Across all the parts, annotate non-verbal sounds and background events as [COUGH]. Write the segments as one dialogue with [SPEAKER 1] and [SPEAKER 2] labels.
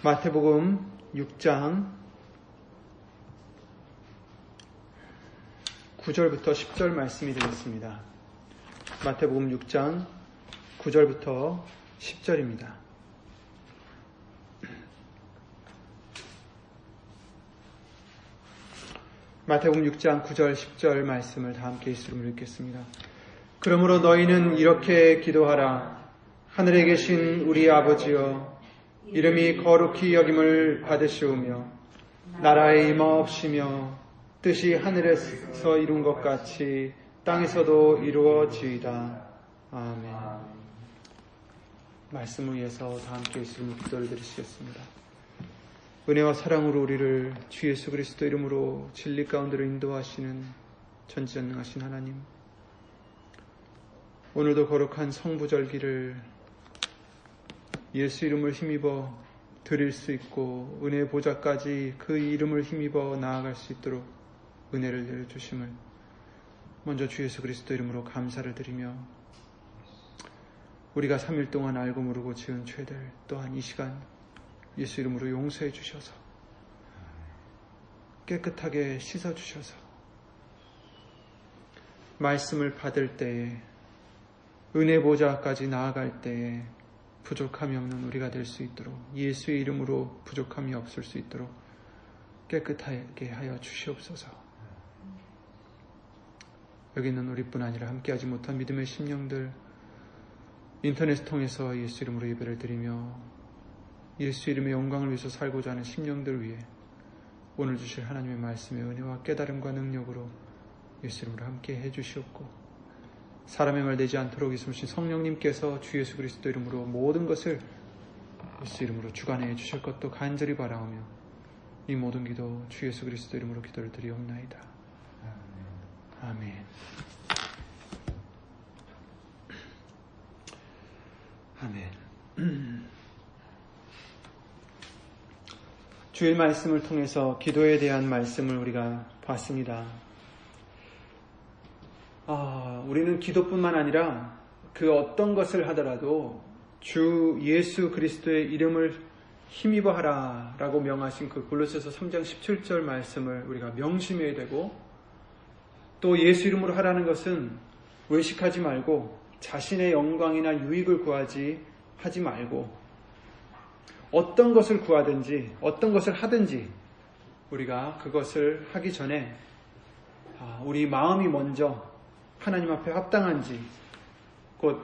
[SPEAKER 1] 마태복음 6장 9절부터 10절 말씀이 되겠습니다. 마태복음 6장 9절부터 10절입니다. 마태복음 6장 9절 10절 말씀을 다 함께 있으름을 읽겠습니다. 그러므로 너희는 이렇게 기도하라. 하늘에 계신 우리 아버지여 이름이 거룩히 여김을 받으시오며 나라의 임하옵시며 뜻이 하늘에서 이룬 것 같이 땅에서도 이루어지이다. 아멘. 말씀을 위해서 다 함께 있으면 기도를 드리시겠습니다. 은혜와 사랑으로 우리를 주 예수 그리스도 이름으로 진리 가운데로 인도하시는 전지전능하신 하나님. 오늘도 거룩한 성부절기를 예수 이름을 힘입어 드릴 수 있고 은혜 보좌까지 그 이름을 힘입어 나아갈 수 있도록 은혜를 내려주심을 먼저 주 예수 그리스도 이름으로 감사를 드리며 우리가 3일 동안 알고 모르고 지은 죄들 또한 이 시간 예수 이름으로 용서해 주셔서 깨끗하게 씻어 주셔서 말씀을 받을 때에 은혜 보좌까지 나아갈 때에 부족함이 없는 우리가 될 수 있도록 예수의 이름으로 부족함이 없을 수 있도록 깨끗하게 하여 주시옵소서. 여기 있는 우리뿐 아니라 함께하지 못한 믿음의 심령들 인터넷 통해서 예수 이름으로 예배를 드리며 예수 이름의 영광을 위해서 살고자 하는 심령들 위해 오늘 주실 하나님의 말씀의 은혜와 깨달음과 능력으로 예수 이름으로 함께 해주시옵고 사람의 말 되지 않도록 있으신 성령님께서 주 예수 그리스도 이름으로 모든 것을 예수 이름으로 주관해 주실 것도 간절히 바라오며 이 모든 기도 주 예수 그리스도 이름으로 기도를 드리옵나이다. 아멘. 아멘. [CLEARS THROAT] 주일 말씀을 통해서 기도에 대한 말씀을 우리가 봤습니다. 아, 우리는 기도뿐만 아니라 그 어떤 것을 하더라도 주 예수 그리스도의 이름을 힘입어 하라 라고 명하신 그 골로새서 3장 17절 말씀을 우리가 명심해야 되고 또 예수 이름으로 하라는 것은 외식하지 말고 자신의 영광이나 유익을 구하지 하지 말고 어떤 것을 구하든지 어떤 것을 하든지 우리가 그것을 하기 전에 아, 우리 마음이 먼저 하나님 앞에 합당한지 곧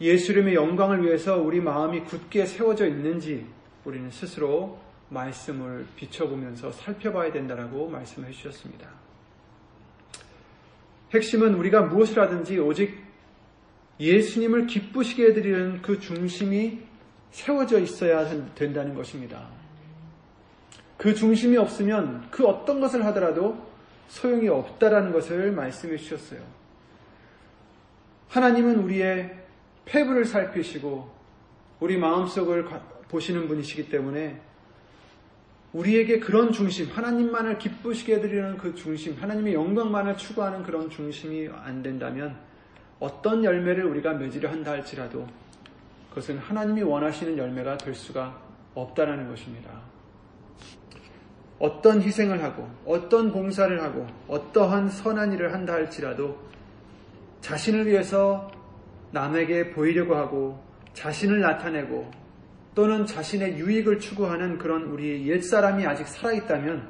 [SPEAKER 1] 예수님의 영광을 위해서 우리 마음이 굳게 세워져 있는지 우리는 스스로 말씀을 비춰보면서 살펴봐야 된다라고 말씀해 주셨습니다. 핵심은 우리가 무엇을 하든지 오직 예수님을 기쁘시게 해드리는 그 중심이 세워져 있어야 된다는 것입니다. 그 중심이 없으면 그 어떤 것을 하더라도 소용이 없다라는 것을 말씀해 주셨어요. 하나님은 우리의 폐부를 살피시고 우리 마음속을 보시는 분이시기 때문에 우리에게 그런 중심, 하나님만을 기쁘시게 해드리는 그 중심, 하나님의 영광만을 추구하는 그런 중심이 안 된다면 어떤 열매를 우리가 맺으려 한다 할지라도 그것은 하나님이 원하시는 열매가 될 수가 없다라는 것입니다. 어떤 희생을 하고 어떤 봉사를 하고 어떠한 선한 일을 한다 할지라도 자신을 위해서 남에게 보이려고 하고 자신을 나타내고 또는 자신의 유익을 추구하는 그런 우리 옛사람이 아직 살아있다면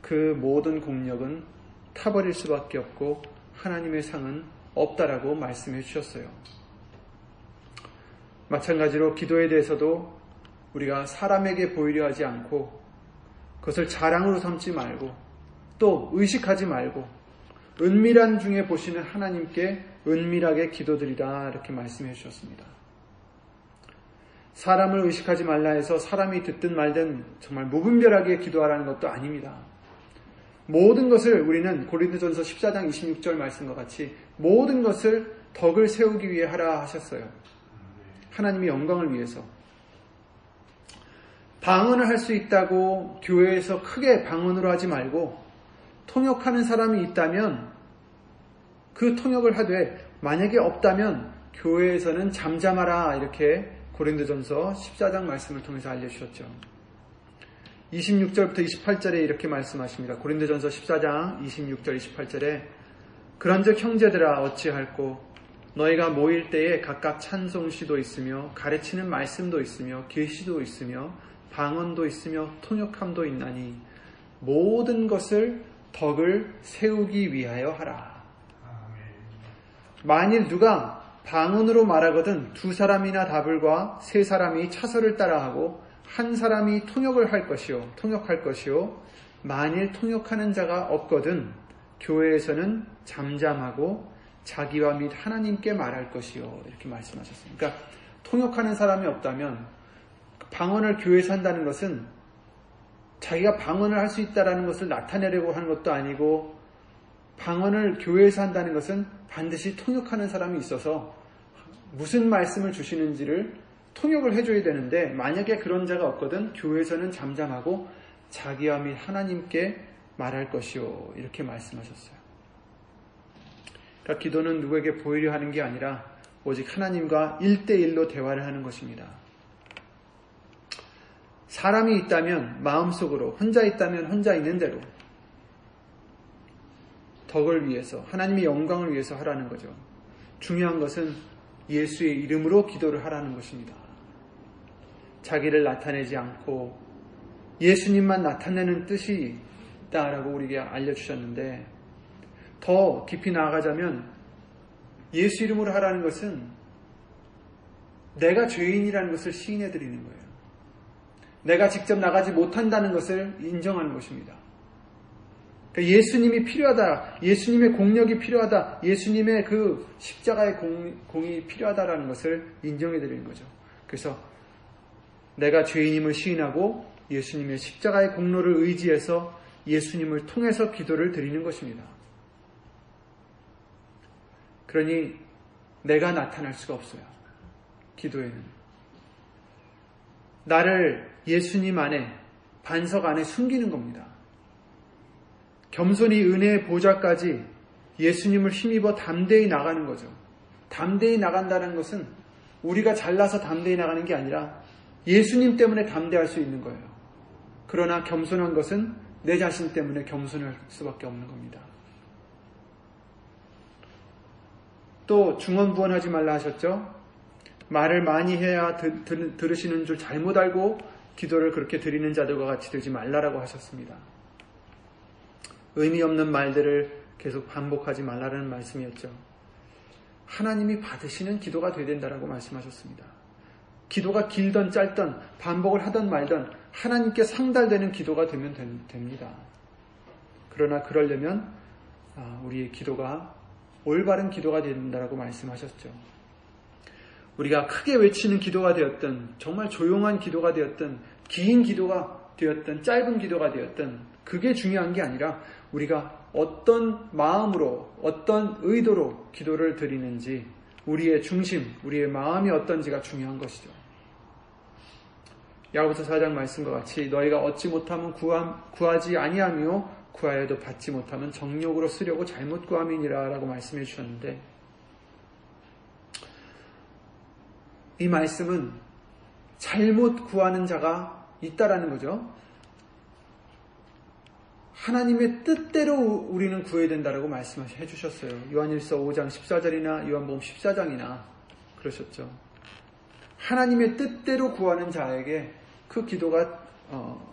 [SPEAKER 1] 그 모든 공력은 타버릴 수밖에 없고 하나님의 상은 없다라고 말씀해 주셨어요. 마찬가지로 기도에 대해서도 우리가 사람에게 보이려 하지 않고 그것을 자랑으로 삼지 말고 또 의식하지 말고 은밀한 중에 보시는 하나님께 은밀하게 기도드리라 이렇게 말씀해 주셨습니다. 사람을 의식하지 말라 해서 사람이 듣든 말든 정말 무분별하게 기도하라는 것도 아닙니다. 모든 것을 우리는 고린도전서 14장 26절 말씀과 같이 모든 것을 덕을 세우기 위해 하라 하셨어요. 하나님의 영광을 위해서. 방언을 할 수 있다고 교회에서 크게 방언으로 하지 말고 통역하는 사람이 있다면 그 통역을 하되 만약에 없다면 교회에서는 잠잠하라 이렇게 고린도전서 14장 말씀을 통해서 알려주셨죠. 26절부터 28절에 이렇게 말씀하십니다. 고린도전서 14장 26절 28절에 그런즉 형제들아 어찌할꼬 너희가 모일 때에 각각 찬송시도 있으며 가르치는 말씀도 있으며 계시도 있으며 방언도 있으며 통역함도 있나니 모든 것을 덕을 세우기 위하여 하라. 만일 누가 방언으로 말하거든 두 사람이나 다불과 세 사람이 차서를 따라하고 한 사람이 통역을 할 것이요 통역할 것이요 만일 통역하는 자가 없거든 교회에서는 잠잠하고 자기와 및 하나님께 말할 것이요 이렇게 말씀하셨습니다. 그러니까 통역하는 사람이 없다면 방언을 교회에서 한다는 것은 자기가 방언을 할 수 있다라는 것을 나타내려고 하는 것도 아니고 방언을 교회에서 한다는 것은 반드시 통역하는 사람이 있어서 무슨 말씀을 주시는지를 통역을 해줘야 되는데 만약에 그런 자가 없거든 교회에서는 잠잠하고 자기와 및 하나님께 말할 것이요 이렇게 말씀하셨어요. 그러니까 기도는 누구에게 보이려 하는 게 아니라 오직 하나님과 일대일로 대화를 하는 것입니다. 사람이 있다면 마음속으로 혼자 있다면 혼자 있는 대로 덕을 위해서 하나님의 영광을 위해서 하라는 거죠. 중요한 것은 예수의 이름으로 기도를 하라는 것입니다. 자기를 나타내지 않고 예수님만 나타내는 뜻이 있다라고 우리에게 알려주셨는데 더 깊이 나아가자면 예수 이름으로 하라는 것은 내가 죄인이라는 것을 시인해 드리는 거예요. 내가 직접 나가지 못한다는 것을 인정하는 것입니다. 그러니까 예수님이 필요하다. 예수님의 공력이 필요하다. 예수님의 그 십자가의 공, 이 필요하다라는 것을 인정해 드리는 거죠. 그래서 내가 죄인임을 시인하고 예수님의 십자가의 공로를 의지해서 예수님을 통해서 기도를 드리는 것입니다. 그러니 내가 나타날 수가 없어요. 기도에는. 나를 예수님 안에, 반석 안에 숨기는 겁니다. 겸손히 은혜의 보좌까지 예수님을 힘입어 담대히 나가는 거죠. 담대히 나간다는 것은 우리가 잘나서 담대히 나가는 게 아니라 예수님 때문에 담대할 수 있는 거예요. 그러나 겸손한 것은 내 자신 때문에 겸손할 수밖에 없는 겁니다. 또 중언부언하지 말라 하셨죠? 말을 많이 해야 드, 드, 들으시는 줄 잘못 알고 기도를 그렇게 드리는 자들과 같이 되지 말라라고 하셨습니다. 의미 없는 말들을 계속 반복하지 말라는 말씀이었죠. 하나님이 받으시는 기도가 되야 된다라고 말씀하셨습니다. 기도가 길던 짧던 반복을 하던 말던 하나님께 상달되는 기도가 되면 됩니다. 그러나 그러려면 아, 우리의 기도가 올바른 기도가 된다라고 말씀하셨죠. 우리가 크게 외치는 기도가 되었든 정말 조용한 기도가 되었든 긴 기도가 되었든 짧은 기도가 되었든 그게 중요한 게 아니라 우리가 어떤 마음으로 어떤 의도로 기도를 드리는지 우리의 중심, 우리의 마음이 어떤지가 중요한 것이죠. 야고보서 4장 말씀과 같이 너희가 얻지 못하면 구하 지 아니하며 구하여도 받지 못하면 정욕으로 쓰려고 잘못 구함이니라라고 말씀해 주셨는데 이 말씀은 잘못 구하는 자가 있다라는 거죠. 하나님의 뜻대로 우리는 구해야 된다라고 말씀해 주셨어요. 요한일서 5장 14절이나 요한복음 14장이나 그러셨죠. 하나님의 뜻대로 구하는 자에게 그 기도가 어,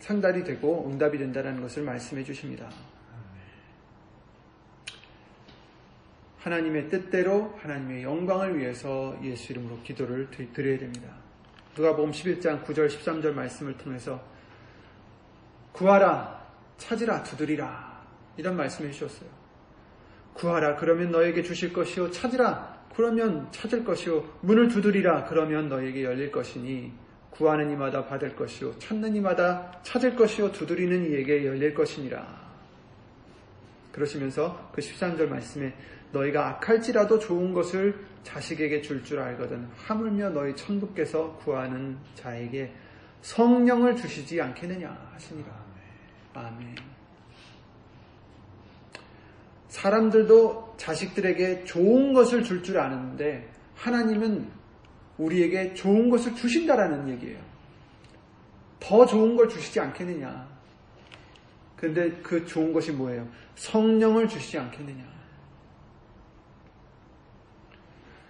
[SPEAKER 1] 상달이 되고 응답이 된다는 것을 말씀해 주십니다. 하나님의 뜻대로 하나님의 영광을 위해서 예수 이름으로 기도를 드려야 됩니다. 누가복음 11장 9절 13절 말씀을 통해서 구하라 찾으라 두드리라 이런 말씀해 주셨어요. 구하라 그러면 너에게 주실 것이요 찾으라 그러면 찾을 것이요 문을 두드리라 그러면 너에게 열릴 것이니 구하는 이마다 받을 것이요 찾는 이마다 찾을 것이요 두드리는 이에게 열릴 것이니라. 그러시면서 그 13절 말씀에 너희가 악할지라도 좋은 것을 자식에게 줄줄 알거든 하물며 너희 천부께서 구하는 자에게 성령을 주시지 않겠느냐 하시니라. 아멘. 사람들도 자식들에게 좋은 것을 줄줄 아는데 하나님은 우리에게 좋은 것을 주신다라는 얘기예요. 더 좋은 걸 주시지 않겠느냐. 근데 그 좋은 것이 뭐예요? 성령을 주시지 않겠느냐.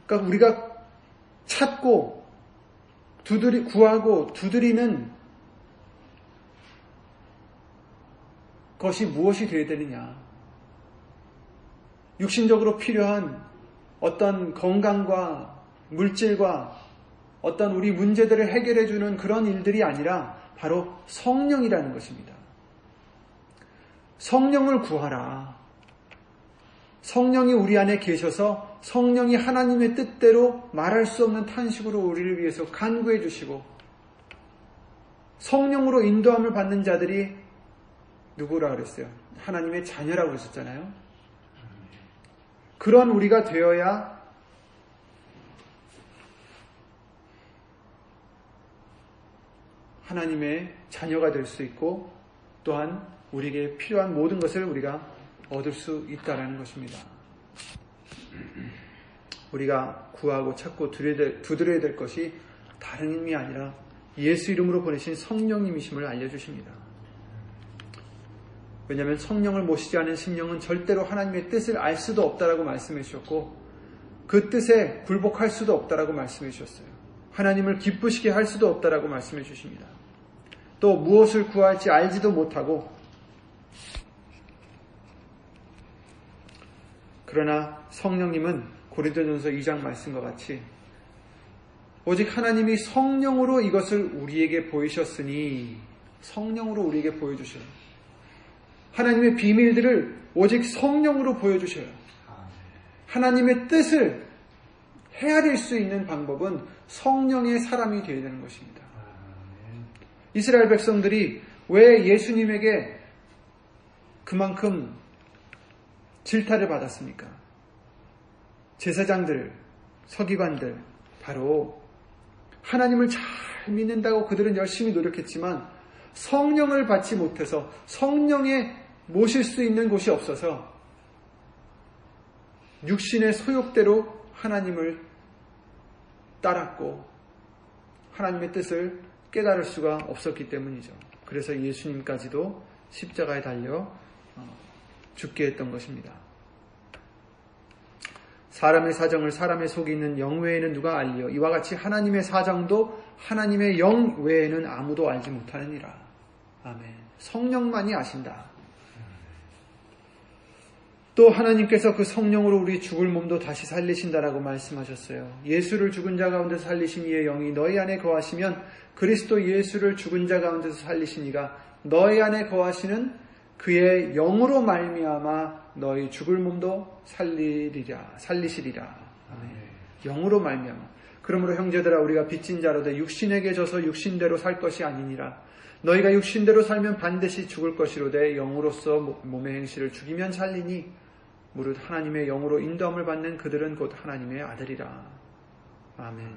[SPEAKER 1] 그러니까 우리가 찾고 두드리 구하고 두드리는 것이 무엇이 되어야 되느냐? 육신적으로 필요한 어떤 건강과 물질과 어떤 우리 문제들을 해결해 주는 그런 일들이 아니라 바로 성령이라는 것입니다. 성령을 구하라. 성령이 우리 안에 계셔서 성령이 하나님의 뜻대로 말할 수 없는 탄식으로 우리를 위해서 간구해 주시고 성령으로 인도함을 받는 자들이 누구라 그랬어요? 하나님의 자녀라고 했었잖아요. 그런 우리가 되어야 하나님의 자녀가 될 수 있고 또한 우리에게 필요한 모든 것을 우리가 얻을 수 있다라는 것입니다. 우리가 구하고 찾고 두드려야 될 것이 다른 힘이 아니라 예수 이름으로 보내신 성령님이심을 알려주십니다. 왜냐하면 성령을 모시지 않은 심령은 절대로 하나님의 뜻을 알 수도 없다라고 말씀해 주셨고 그 뜻에 굴복할 수도 없다라고 말씀해 주셨어요. 하나님을 기쁘시게 할 수도 없다라고 말씀해 주십니다. 또 무엇을 구할지 알지도 못하고 그러나 성령님은 고린도전서 2장 말씀과 같이 오직 하나님이 성령으로 이것을 우리에게 보이셨으니 성령으로 우리에게 보여주셔요. 하나님의 비밀들을 오직 성령으로 보여주셔요. 하나님의 뜻을 헤아릴 수 있는 방법은 성령의 사람이 되어야 되는 것입니다. 이스라엘 백성들이 왜 예수님에게 그만큼 질타를 받았습니까? 제사장들, 서기관들, 바로 하나님을 잘 믿는다고 그들은 열심히 노력했지만 성령을 받지 못해서 성령에 모실 수 있는 곳이 없어서 육신의 소욕대로 하나님을 따랐고 하나님의 뜻을 깨달을 수가 없었기 때문이죠. 그래서 예수님까지도 십자가에 달려 어, 죽게 했던 것입니다. 사람의 사정을 사람의 속에 있는 영 외에는 누가 알리요? 이와 같이 하나님의 사정도 하나님의 영 외에는 아무도 알지 못하느니라. 아멘. 성령만이 아신다. 또 하나님께서 그 성령으로 우리 죽을 몸도 다시 살리신다라고 말씀하셨어요. 예수를 죽은 자 가운데서 살리신 이의 영이 너희 안에 거하시면 그리스도 예수를 죽은 자 가운데서 살리신 이가 너희 안에 거하시는 그의 영으로 말미암아 너희 죽을 몸도 살리리라 살리시리라. 아멘. 영으로 말미암아. 그러므로 형제들아 우리가 빚진 자로되 육신에게 져서 육신대로 살 것이 아니니라. 너희가 육신대로 살면 반드시 죽을 것이로되 영으로서 몸의 행실을 죽이면 살리니 무릇 하나님의 영으로 인도함을 받는 그들은 곧 하나님의 아들이라. 아멘.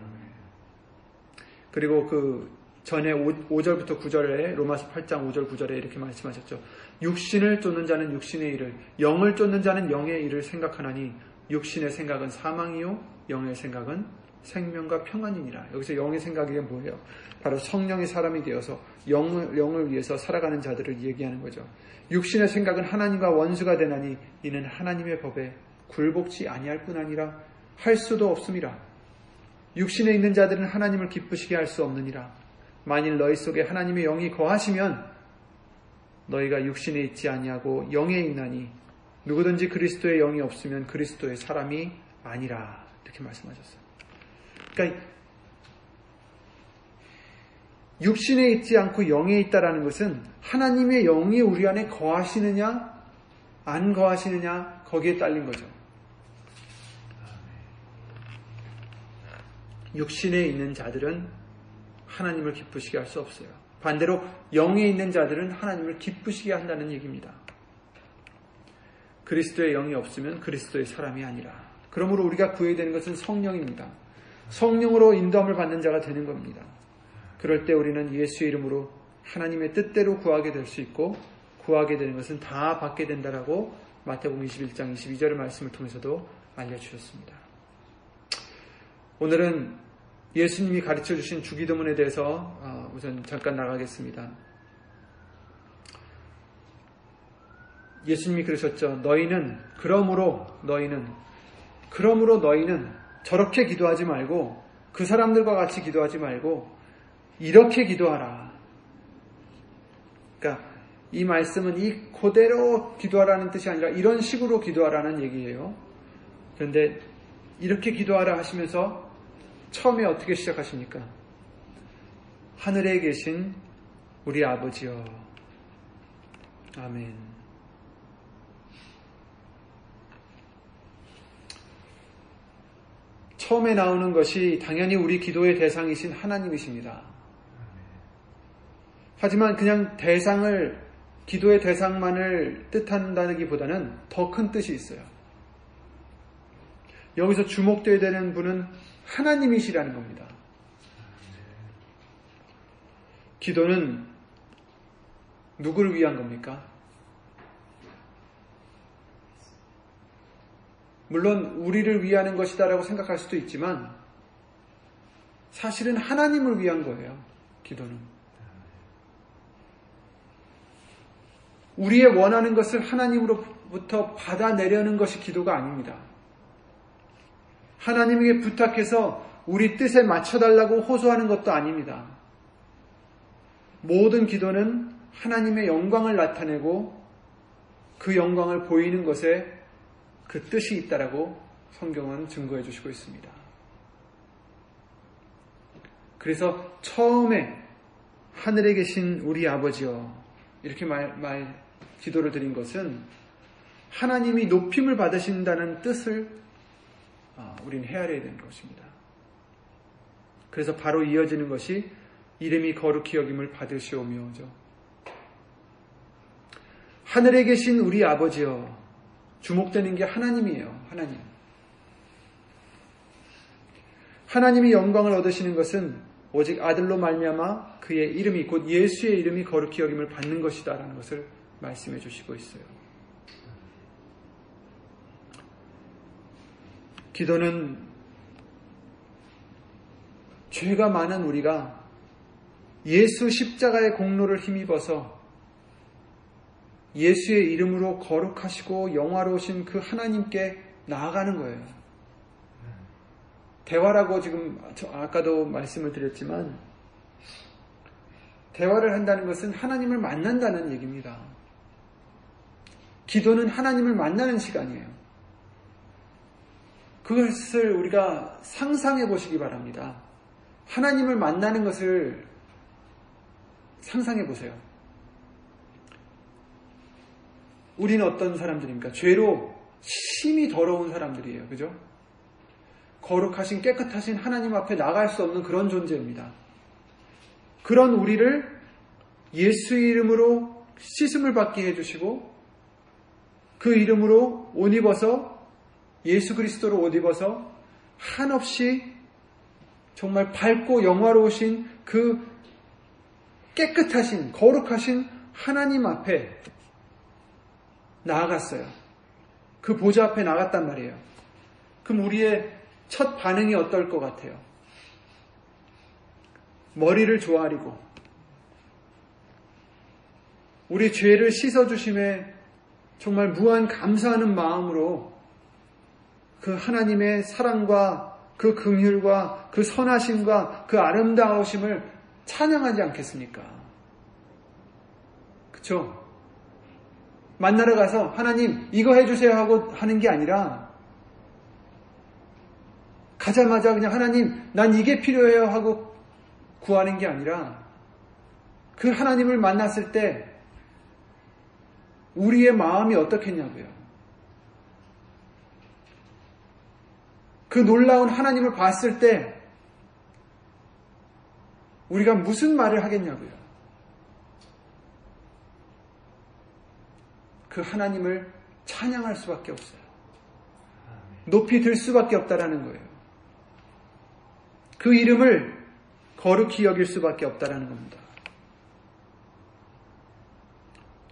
[SPEAKER 1] 그리고 그 전에 5, 절부터 9절에 로마서 8장 5절 9절에 이렇게 말씀하셨죠. 육신을 쫓는 자는 육신의 일을, 영을 쫓는 자는 영의 일을 생각하나니 육신의 생각은 사망이요 영의 생각은 생명과 평안이니라. 여기서 영의 생각이 뭐예요? 바로 성령의 사람이 되어서 영을, 영을 위해서 살아가는 자들을 얘기하는 거죠. 육신의 생각은 하나님과 원수가 되나니 이는 하나님의 법에 굴복지 아니할 뿐 아니라 할 수도 없음이라. 육신에 있는 자들은 하나님을 기쁘시게 할 수 없느니라. 만일 너희 속에 하나님의 영이 거하시면 너희가 육신에 있지 아니하고 영에 있나니 누구든지 그리스도의 영이 없으면 그리스도의 사람이 아니라 이렇게 말씀하셨어요. 그러니까 육신에 있지 않고 영에 있다라는 것은 하나님의 영이 우리 안에 거하시느냐 안 거하시느냐 거기에 딸린 거죠. 육신에 있는 자들은 하나님을 기쁘시게 할 수 없어요. 반대로 영에 있는 자들은 하나님을 기쁘시게 한다는 얘기입니다. 그리스도의 영이 없으면 그리스도의 사람이 아니라. 그러므로 우리가 구해야 되는 것은 성령입니다. 성령으로 인도함을 받는 자가 되는 겁니다. 그럴 때 우리는 예수의 이름으로 하나님의 뜻대로 구하게 될 수 있고 구하게 되는 것은 다 받게 된다라고 마태복음 21장 22절의 말씀을 통해서도 알려주셨습니다. 오늘은 예수님이 가르쳐 주신 주기도문에 대해서 어, 우선 잠깐 나가겠습니다. 예수님이 그러셨죠. 너희는 그러므로 너희는 그러므로 너희는 저렇게 기도하지 말고 그 사람들과 같이 기도하지 말고 이렇게 기도하라. 그러니까 이 말씀은 이 그대로 기도하라는 뜻이 아니라 이런 식으로 기도하라는 얘기예요. 그런데 이렇게 기도하라 하시면서 처음에 어떻게 시작하십니까? 하늘에 계신 우리 아버지여. 아멘. 처음에 나오는 것이 당연히 우리 기도의 대상이신 하나님이십니다. 하지만 그냥 대상을, 기도의 대상만을 뜻한다기보다는 더 큰 뜻이 있어요. 여기서 주목되어야 되는 분은 하나님이시라는 겁니다. 기도는 누구를 위한 겁니까? 물론 우리를 위하는 것이다라고 생각할 수도 있지만 사실은 하나님을 위한 거예요. 기도는. 우리의 원하는 것을 하나님으로부터 받아내려는 것이 기도가 아닙니다. 하나님에게 부탁해서 우리 뜻에 맞춰달라고 호소하는 것도 아닙니다. 모든 기도는 하나님의 영광을 나타내고 그 영광을 보이는 것에 그 뜻이 있다라고 성경은 증거해 주시고 있습니다. 그래서 처음에 하늘에 계신 우리 아버지여 이렇게 말, 말 기도를 드린 것은 하나님이 높임을 받으신다는 뜻을 아, 우리는 헤아려야 되는 것입니다. 그래서 바로 이어지는 것이 이름이 거룩히 여김을 받으시오며죠. 하늘에 계신 우리 아버지여 주목되는 게 하나님이에요. 하나님. 하나님이 영광을 얻으시는 것은 오직 아들로 말미암아 그의 이름이 곧 예수의 이름이 거룩히 여김을 받는 것이다라는 것을 말씀해 주시고 있어요. 기도는 죄가 많은 우리가 예수 십자가의 공로를 힘입어서 예수의 이름으로 거룩하시고 영화로우신 그 하나님께 나아가는 거예요. 대화라고 지금 아까도 말씀을 드렸지만 대화를 한다는 것은 하나님을 만난다는 얘기입니다. 기도는 하나님을 만나는 시간이에요. 그것을 우리가 상상해 보시기 바랍니다. 하나님을 만나는 것을 상상해 보세요. 우리는 어떤 사람들입니까? 죄로 심히 더러운 사람들이에요. 그죠? 거룩하신 깨끗하신 하나님 앞에 나갈 수 없는 그런 존재입니다. 그런 우리를 예수 이름으로 씻음을 받게 해주시고 그 이름으로 옷 입어서 예수 그리스도로 옷 입어서 한없이 정말 밝고 영화로우신 그 깨끗하신 거룩하신 하나님 앞에 나아갔어요. 그 보좌 앞에 나갔단 말이에요. 그럼 우리의 첫 반응이 어떨 것 같아요? 머리를 조아리고 우리 죄를 씻어주심에 정말 무한 감사하는 마음으로 그 하나님의 사랑과 그 긍휼과 그 선하심과 그 아름다우심을 찬양하지 않겠습니까? 그쵸? 만나러 가서 하나님 이거 해주세요 하고 하는 게 아니라 가자마자 그냥 하나님 난 이게 필요해요 하고 구하는 게 아니라 그 하나님을 만났을 때 우리의 마음이 어떻겠냐고요. 그 놀라운 하나님을 봤을 때 우리가 무슨 말을 하겠냐고요. 그 하나님을 찬양할 수밖에 없어요. 높이 들 수밖에 없다라는 거예요. 그 이름을 거룩히 여길 수밖에 없다라는 겁니다.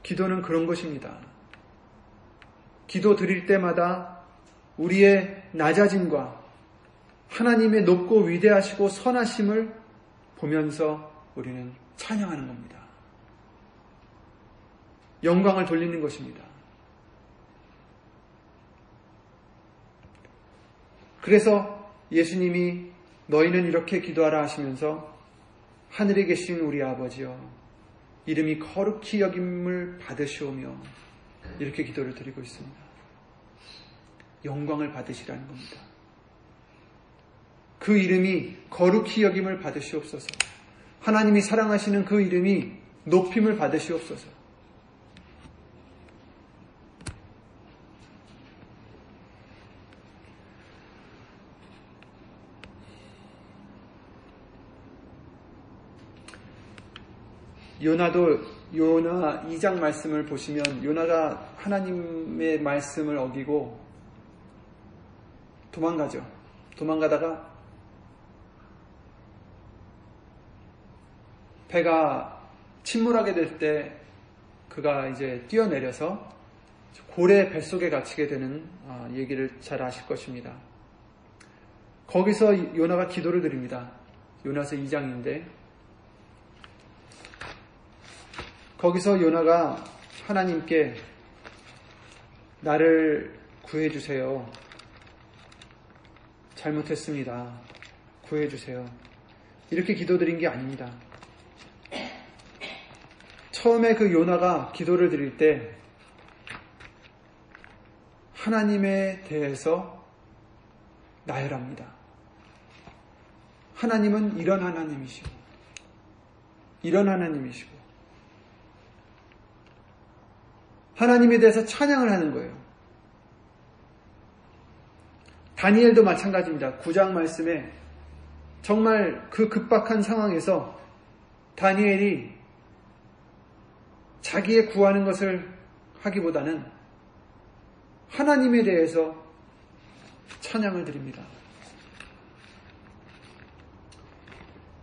[SPEAKER 1] 기도는 그런 것입니다. 기도 드릴 때마다 우리의 낮아짐과 하나님의 높고 위대하시고 선하심을 보면서 우리는 찬양하는 겁니다. 영광을 돌리는 것입니다. 그래서 예수님이 너희는 이렇게 기도하라 하시면서 하늘에 계신 우리 아버지여 이름이 거룩히 여김을 받으시오며 이렇게 기도를 드리고 있습니다. 영광을 받으시라는 겁니다. 그 이름이 거룩히 여김을 받으시옵소서. 하나님이 사랑하시는 그 이름이 높임을 받으시옵소서. 요나도 요나 2장 말씀을 보시면 요나가 하나님의 말씀을 어기고 도망가죠. 도망가다가 배가 침몰하게 될 때 그가 이제 뛰어내려서 고래 뱃속에 갇히게 되는 아, 얘기를 잘 아실 것입니다. 거기서 요나가 기도를 드립니다. 요나서 2장인데 거기서 요나가 하나님께 나를 구해주세요. 잘못했습니다. 구해주세요. 이렇게 기도드린 게 아닙니다. 처음에 그 요나가 기도를 드릴 때 하나님에 대해서 나열합니다. 하나님은 이런 하나님이시고, 이런 하나님이시고, 하나님에 대해서 찬양을 하는 거예요. 다니엘도 마찬가지입니다. 9장 말씀에 정말 그 급박한 상황에서 다니엘이 자기의 구하는 것을 하기보다는 하나님에 대해서 찬양을 드립니다.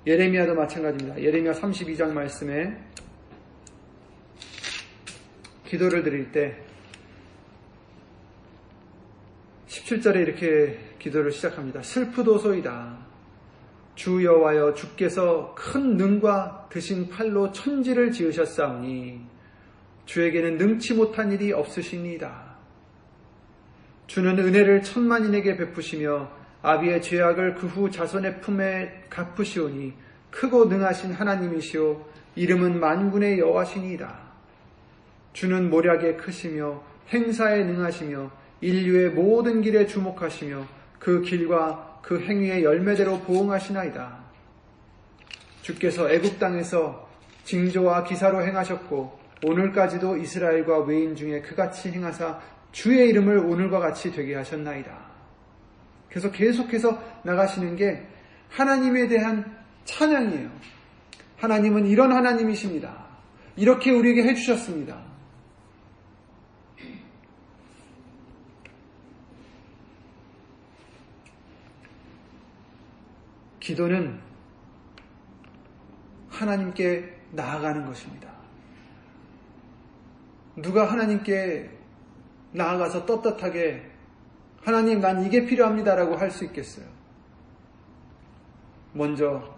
[SPEAKER 1] 예레미야도 마찬가지입니다. 예레미야 32장 말씀에 기도를 드릴 때 17절에 이렇게 기도를 시작합니다. 슬프도소이다. 주 여호와여 주께서 큰 능과 드신 팔로 천지를 지으셨사오니 주에게는 능치 못한 일이 없으시니이다. 주는 은혜를 천만인에게 베푸시며 아비의 죄악을 그 후 자손의 품에 갚으시오니 크고 능하신 하나님이시오 이름은 만군의 여호와시니이다. 주는 모략에 크시며 행사에 능하시며 인류의 모든 길에 주목하시며 그 길과 그 행위의 열매대로 보응하시나이다. 주께서 애굽 땅에서 징조와 기사로 행하셨고 오늘까지도 이스라엘과 외인 중에 그같이 행하사 주의 이름을 오늘과 같이 되게 하셨나이다. 그래서 계속해서 나가시는 게 하나님에 대한 찬양이에요. 하나님은 이런 하나님이십니다. 이렇게 우리에게 해주셨습니다. 기도는 하나님께 나아가는 것입니다. 누가 하나님께 나아가서 떳떳하게 하나님 난 이게 필요합니다라고 할 수 있겠어요. 먼저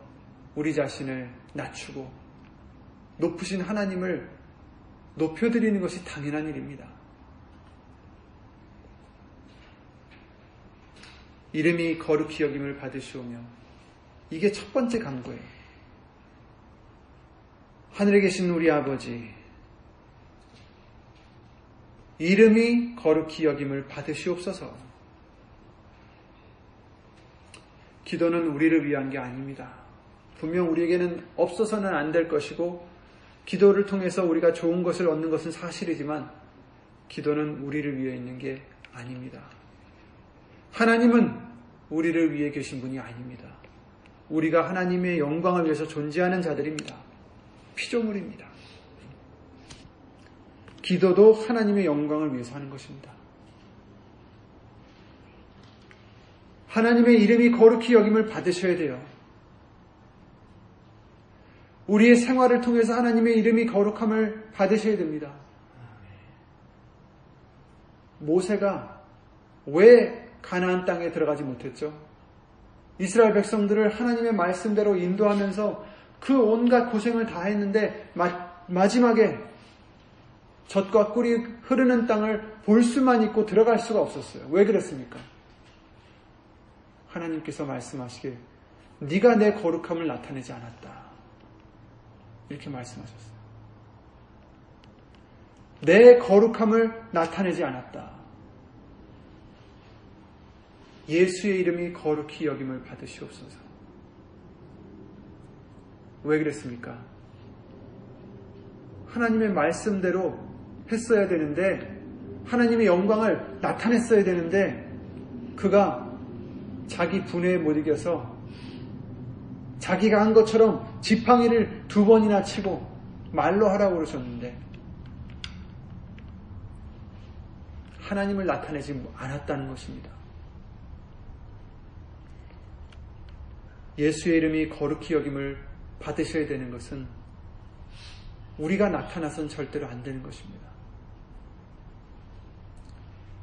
[SPEAKER 1] 우리 자신을 낮추고 높으신 하나님을 높여드리는 것이 당연한 일입니다. 이름이 거룩히 여김을 받으시오며 이게 첫 번째 간구예요. 하늘에 계신 우리 아버지, 이름이 거룩히 여김을 받으시옵소서. 기도는 우리를 위한 게 아닙니다. 분명 우리에게는 없어서는 안 될 것이고, 기도를 통해서 우리가 좋은 것을 얻는 것은 사실이지만, 기도는 우리를 위해 있는 게 아닙니다. 하나님은 우리를 위해 계신 분이 아닙니다. 우리가 하나님의 영광을 위해서 존재하는 자들입니다. 피조물입니다. 기도도 하나님의 영광을 위해서 하는 것입니다. 하나님의 이름이 거룩히 여김을 받으셔야 돼요. 우리의 생활을 통해서 하나님의 이름이 거룩함을 받으셔야 됩니다. 모세가 왜 가나안 땅에 들어가지 못했죠? 이스라엘 백성들을 하나님의 말씀대로 인도하면서 그 온갖 고생을 다 했는데 마, 지막에 젖과 꿀이 흐르는 땅을 볼 수만 있고 들어갈 수가 없었어요. 왜 그랬습니까? 하나님께서 말씀하시길 네가 내 거룩함을 나타내지 않았다. 이렇게 말씀하셨어요. 내 거룩함을 나타내지 않았다. 예수의 이름이 거룩히 여김을 받으시옵소서. 왜 그랬습니까? 하나님의 말씀대로 했어야 되는데, 하나님의 영광을 나타냈어야 되는데, 그가 자기 분해에 못 이겨서 자기가 한 것처럼 지팡이를 두 번이나 치고 말로 하라고 그러셨는데, 하나님을 나타내지 않았다는 것입니다. 예수의 이름이 거룩히 여김을 받으셔야 되는 것은 우리가 나타나선 절대로 안 되는 것입니다.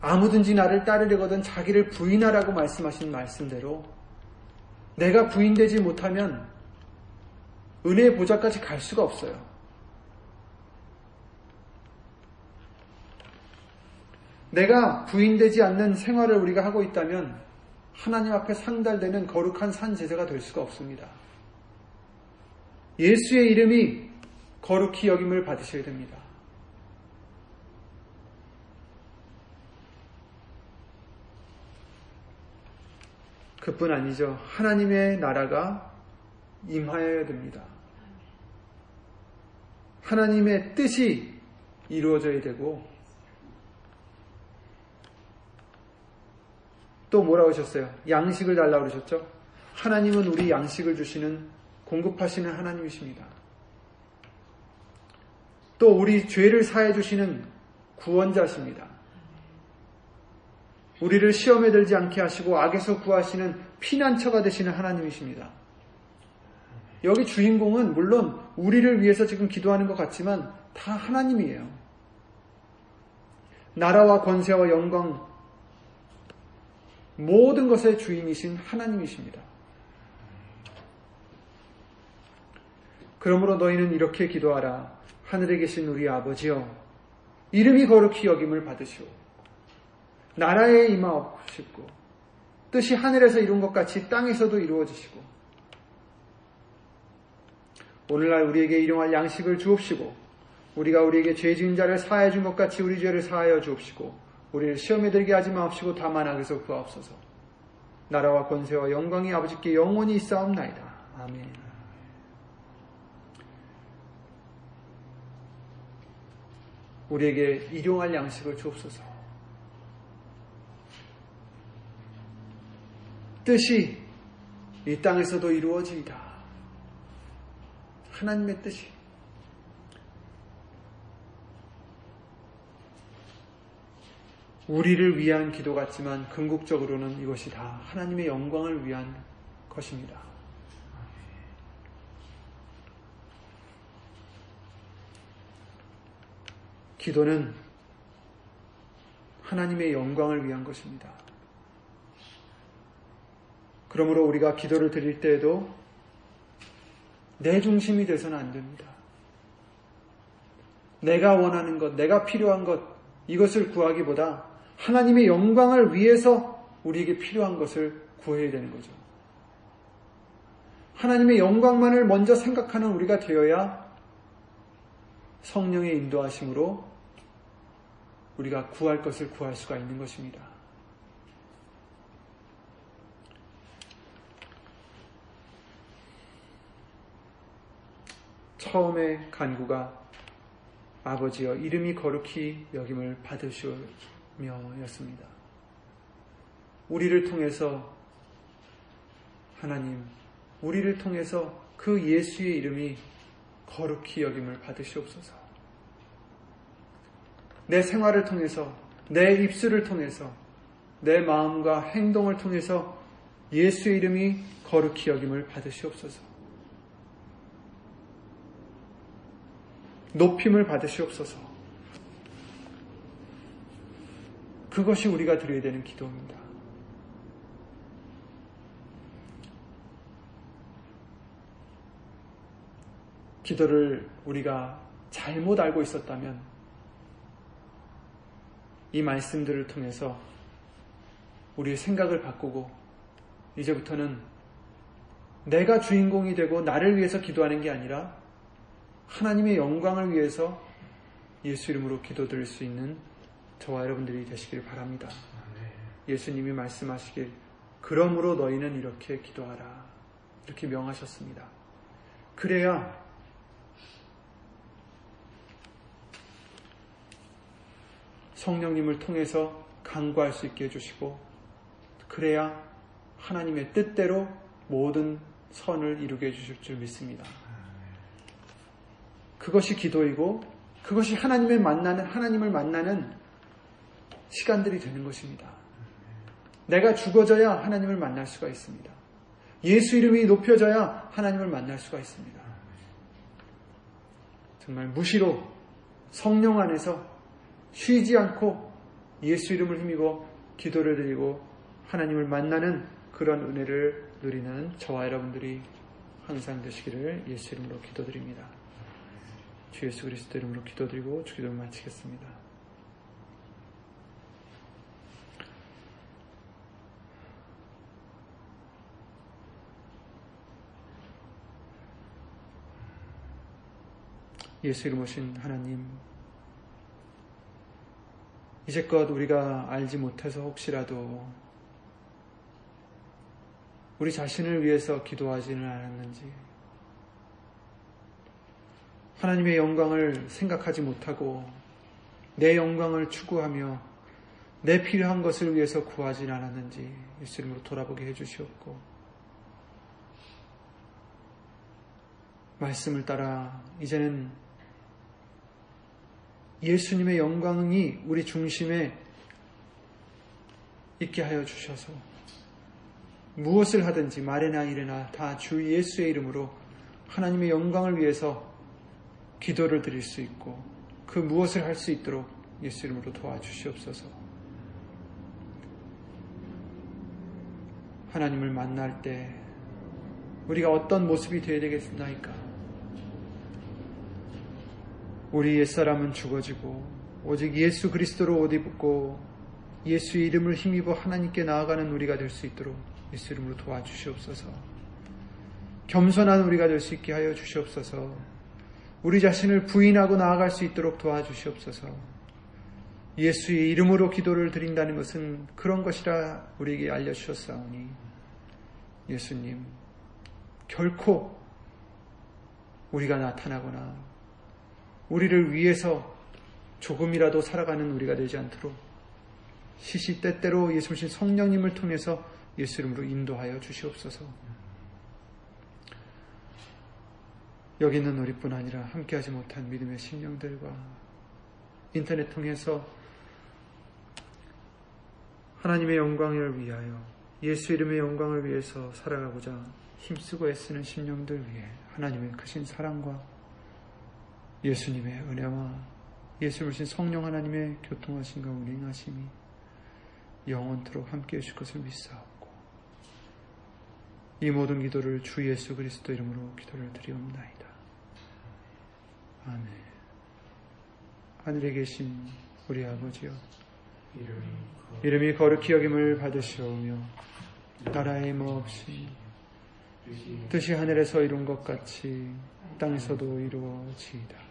[SPEAKER 1] 아무든지 나를 따르려거든 자기를 부인하라고 말씀하신 말씀대로 내가 부인되지 못하면 은혜의 보좌까지 갈 수가 없어요. 내가 부인되지 않는 생활을 우리가 하고 있다면 하나님 앞에 상달되는 거룩한 산 제사가 될 수가 없습니다. 예수의 이름이 거룩히 여김을 받으셔야 됩니다. 그뿐 아니죠. 하나님의 나라가 임하여야 됩니다. 하나님의 뜻이 이루어져야 되고 또 뭐라고 하셨어요? 양식을 달라고 그러셨죠? 하나님은 우리 양식을 주시는 공급하시는 하나님이십니다. 또 우리 죄를 사해 주시는 구원자십니다. 우리를 시험에 들지 않게 하시고 악에서 구하시는 피난처가 되시는 하나님이십니다. 여기 주인공은 물론 우리를 위해서 지금 기도하는 것 같지만 다 하나님이에요. 나라와 권세와 영광, 모든 것의 주인이신 하나님이십니다. 그러므로 너희는 이렇게 기도하라. 하늘에 계신 우리 아버지여, 이름이 거룩히 여김을 받으시오. 나라에 임하옵시고, 뜻이 하늘에서 이룬 것 같이 땅에서도 이루어지시고, 오늘날 우리에게 일용할 양식을 주옵시고, 우리가 우리에게 죄 지은 자를 사하여 준것 같이 우리 죄를 사하여 주옵시고, 우리를 시험에 들게 하지 마옵시고 다만 악에서 구하옵소서. 나라와 권세와 영광이 아버지께 영원히 있사옵나이다. 아멘. 우리에게 일용할 양식을 주옵소서. 뜻이 이 땅에서도 이루어지이다. 하나님의 뜻이. 우리를 위한 기도 같지만 궁극적으로는 이것이 다 하나님의 영광을 위한 것입니다. 기도는 하나님의 영광을 위한 것입니다. 그러므로 우리가 기도를 드릴 때에도 내 중심이 돼서는 안 됩니다. 내가 원하는 것, 내가 필요한 것, 이것을 구하기보다 하나님의 영광을 위해서 우리에게 필요한 것을 구해야 되는 거죠. 하나님의 영광만을 먼저 생각하는 우리가 되어야 성령의 인도하심으로 우리가 구할 것을 구할 수가 있는 것입니다. 처음의 간구가 아버지여 이름이 거룩히 여김을 받으시오 였습니다. 우리를 통해서 하나님, 우리를 통해서 그 예수의 이름이 거룩히 여김을 받으시옵소서. 내 생활을 통해서, 내 입술을 통해서, 내 마음과 행동을 통해서 예수의 이름이 거룩히 여김을 받으시옵소서. 높임을 받으시옵소서. 그것이 우리가 드려야 되는 기도입니다. 기도를 우리가 잘못 알고 있었다면 이 말씀들을 통해서 우리의 생각을 바꾸고 이제부터는 내가 주인공이 되고 나를 위해서 기도하는 게 아니라 하나님의 영광을 위해서 예수 이름으로 기도드릴 수 있는 저와 여러분들이 되시길 바랍니다. 예수님이 말씀하시길 그러므로 너희는 이렇게 기도하라. 이렇게 명하셨습니다. 그래야 성령님을 통해서 강구할 수 있게 해주시고 그래야 하나님의 뜻대로 모든 선을 이루게 해주실 줄 믿습니다. 그것이 기도이고 그것이 하나님을 만나는 하나님을 만나는 시간들이 되는 것입니다. 내가 죽어져야 하나님을 만날 수가 있습니다. 예수 이름이 높여져야 하나님을 만날 수가 있습니다. 정말 무시로 성령 안에서 쉬지 않고 예수 이름을 힘입어 기도를 드리고 하나님을 만나는 그런 은혜를 누리는 저와 여러분들이 항상 되시기를 예수 이름으로 기도드립니다. 주 예수 그리스도 이름으로 기도드리고 주기도를 마치겠습니다. 예수 이름 오신 하나님, 이제껏 우리가 알지 못해서 혹시라도 우리 자신을 위해서 기도하지는 않았는지, 하나님의 영광을 생각하지 못하고 내 영광을 추구하며 내 필요한 것을 위해서 구하진 않았는지 예수 이름으로 돌아보게 해주시옵고 말씀을 따라 이제는 예수님의 영광이 우리 중심에 있게 하여 주셔서 무엇을 하든지 말이나 일이나 다 주 예수의 이름으로 하나님의 영광을 위해서 기도를 드릴 수 있고 그 무엇을 할 수 있도록 예수 이름으로 도와주시옵소서. 하나님을 만날 때 우리가 어떤 모습이 되어야 되겠나이까? 우리 옛사람은 죽어지고 오직 예수 그리스도로 옷 입고 예수의 이름을 힘입어 하나님께 나아가는 우리가 될 수 있도록 예수 이름으로 도와주시옵소서. 겸손한 우리가 될 수 있게 하여 주시옵소서. 우리 자신을 부인하고 나아갈 수 있도록 도와주시옵소서. 예수의 이름으로 기도를 드린다는 것은 그런 것이라 우리에게 알려주셨사오니 예수님 결코 우리가 나타나거나 우리를 위해서 조금이라도 살아가는 우리가 되지 않도록 시시때때로 예수님 성령님을 통해서 예수 이름으로 인도하여 주시옵소서. 여기 있는 우리뿐 아니라 함께하지 못한 믿음의 심령들과 인터넷 통해서 하나님의 영광을 위하여 예수 이름의 영광을 위해서 살아가고자 힘쓰고 애쓰는 심령들 위해 하나님의 크신 사랑과 예수님의 은혜와 예수를 신 성령 하나님의 교통하신가 운행하심이 영원토록 함께 해주실 것을 믿사옵고 이 모든 기도를 주 예수 그리스도 이름으로 기도를 드리옵나이다. 아멘. 하늘에 계신 우리 아버지여, 이름이 거룩히 여김을 받으시오며, 나라의 뭐 없이, 뜻이 하늘에서 이룬 것 같이 땅에서도 이루어지이다.